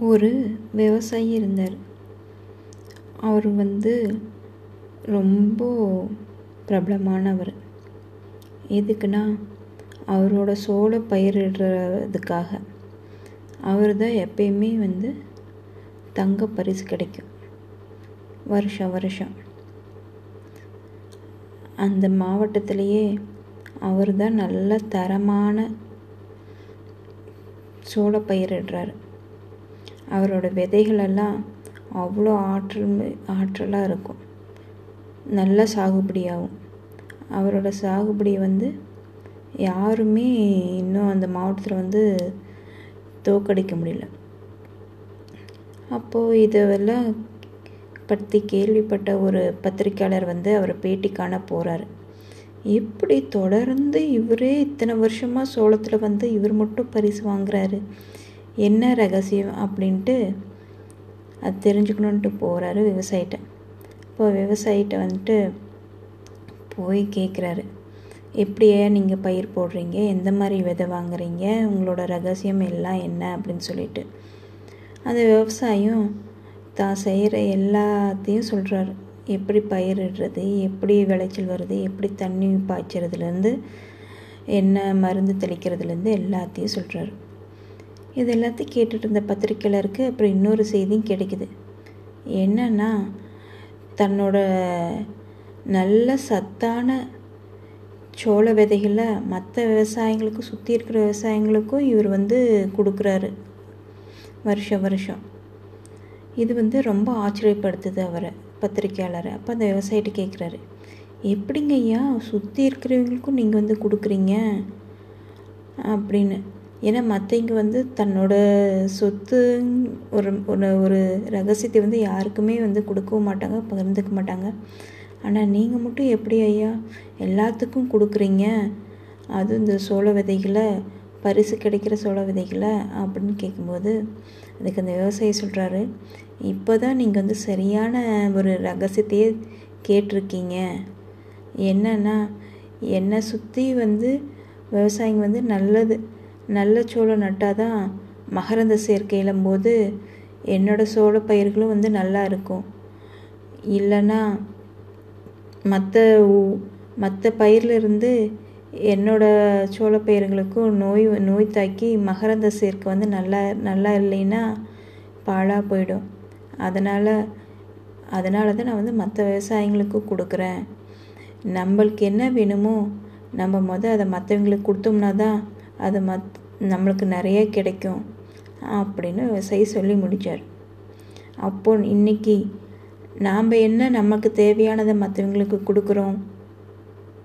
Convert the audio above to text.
ஒரு விவசாயி இருந்தார். அவர் வந்து ரொம்ப பிரபலமானவர். எதுக்குன்னா அவரோட சோள பயிரிடுறதுக்காக. அவர் தான் எப்பயுமே வந்து தங்க பரிசு கிடைக்கும். வருஷம் வருஷம். அந்த மாவட்டத்திலேயே அவர் தான் நல்ல தரமான சோள பயிரிடுறாரு அவரோட விதைகளெல்லாம் அவ்வளோ ஆற்றல் ஆற்றலாக இருக்கும். நல்ல சாகுபடியாகும். அவரோட சாகுபடி வந்து யாருமே இன்னும் அந்த மாவட்டத்தில் வந்து தோக்கடிக்க முடியல. அப்போது இதெல்லாம் பற்றி கேள்விப்பட்ட ஒரு பத்திரிக்கையாளர் வந்து அவரை பேட்டி காண போகிறாரு எப்படி தொடர்ந்து இவரே இத்தனை வருஷமாக சோளத்தில் வந்து இவர் மட்டும் பரிசு வாங்குறாரு. என்ன ரகசியம் அப்படின்ட்டு அது தெரிஞ்சுக்கணுன்ட்டு போகிறாரு விவசாயிட்ட இப்போ விவசாயிட்ட வந்துட்டு போய் கேட்குறாரு எப்படியே நீங்கள் பயிர் போடுறீங்க? எந்த மாதிரி விதை வாங்குறீங்க? உங்களோட ரகசியம் எல்லாம் என்ன? அப்படின்னு சொல்லிட்டு. அந்த விவசாயம் தான் செய்கிற எல்லாத்தையும் சொல்கிறாரு எப்படி பயிரிடுறது எப்படி விளைச்சல் வருது? எப்படி தண்ணி பாய்ச்சறதுலேருந்து என்ன மருந்து தெளிக்கிறதுலேருந்து எல்லாத்தையும் சொல்கிறாரு இது எல்லாத்தையும் கேட்டுட்டு இருந்த பத்திரிக்கையாளருக்கு அப்புறம் இன்னொரு செய்தியும் கிடைக்குது. என்னன்னா தன்னோட நல்ல சத்தான சோள விதைகளை மற்ற விவசாயிங்களுக்கும் சுற்றி இருக்கிற விவசாயிங்களுக்கும் இவர் வந்து கொடுக்குறாரு. வருஷம் வருஷம். இது வந்து ரொம்ப ஆச்சரியப்படுத்துது அவரை பத்திரிக்கையாளரை. அப்போ அந்த விவசாயிகிட்ட கேட்குறாரு எப்படிங்க ஐயா சுற்றி இருக்கிறவங்களுக்கும் நீங்கள் வந்து கொடுக்குறீங்க? அப்படின்னு. ஏன்னா மற்றவங்க வந்து தன்னோட சொத்து ஒரு ஒரு ஒரு ரகசியத்தை வந்து யாருக்குமே வந்து கொடுக்கவும் மாட்டாங்க பகிர்ந்துக்க மாட்டாங்க. ஆனால் நீங்கள் மட்டும் எப்படி ஐயா எல்லாத்துக்கும் கொடுக்குறீங்க? அதுவும் இந்த சோள விதைகளை பரிசு கிடைக்கிற சோள விதைகளை அப்படின்னு கேட்கும்போது அதுக்கு அந்த விவசாயி சொல்கிறாரு இப்போ தான் நீங்கள் வந்து சரியான ஒரு ரகசியத்தையே கேட்டிருக்கீங்க. என்னன்னா என்னை சுற்றி வந்து விவசாயிங்க வந்து நல்லது நல்ல சோளம் நட்டால் தான் மகரந்த சேர்க்கையிலும் போது என்னோடய சோள பயிர்களும் வந்து நல்லா இருக்கும். இல்லைன்னா மற்ற மற்ற பயிர்லேருந்து என்னோடய சோள பயிர்களுக்கும் நோய் நோய் தாக்கி மகரந்த சேர்க்கை வந்து நல்லா நல்லா இல்லைன்னா பாழாக போயிடும். அதனால் அதனால தான் நான் வந்து மற்ற விவசாயிங்களுக்கும் கொடுக்குறேன். நம்மளுக்கு என்ன வேணுமோ நம்ம மொதல் அதை மற்றவங்களுக்கு கொடுத்தோம்னா தான் அது மத் நம்மளுக்கு நிறைய கிடைக்கும் அப்படின்னு விவசாயி சொல்லி முடித்தார் அப்போ இன்றைக்கி நாம் என்ன நமக்கு தேவையானதை மற்றவங்களுக்கு கொடுக்குறோம்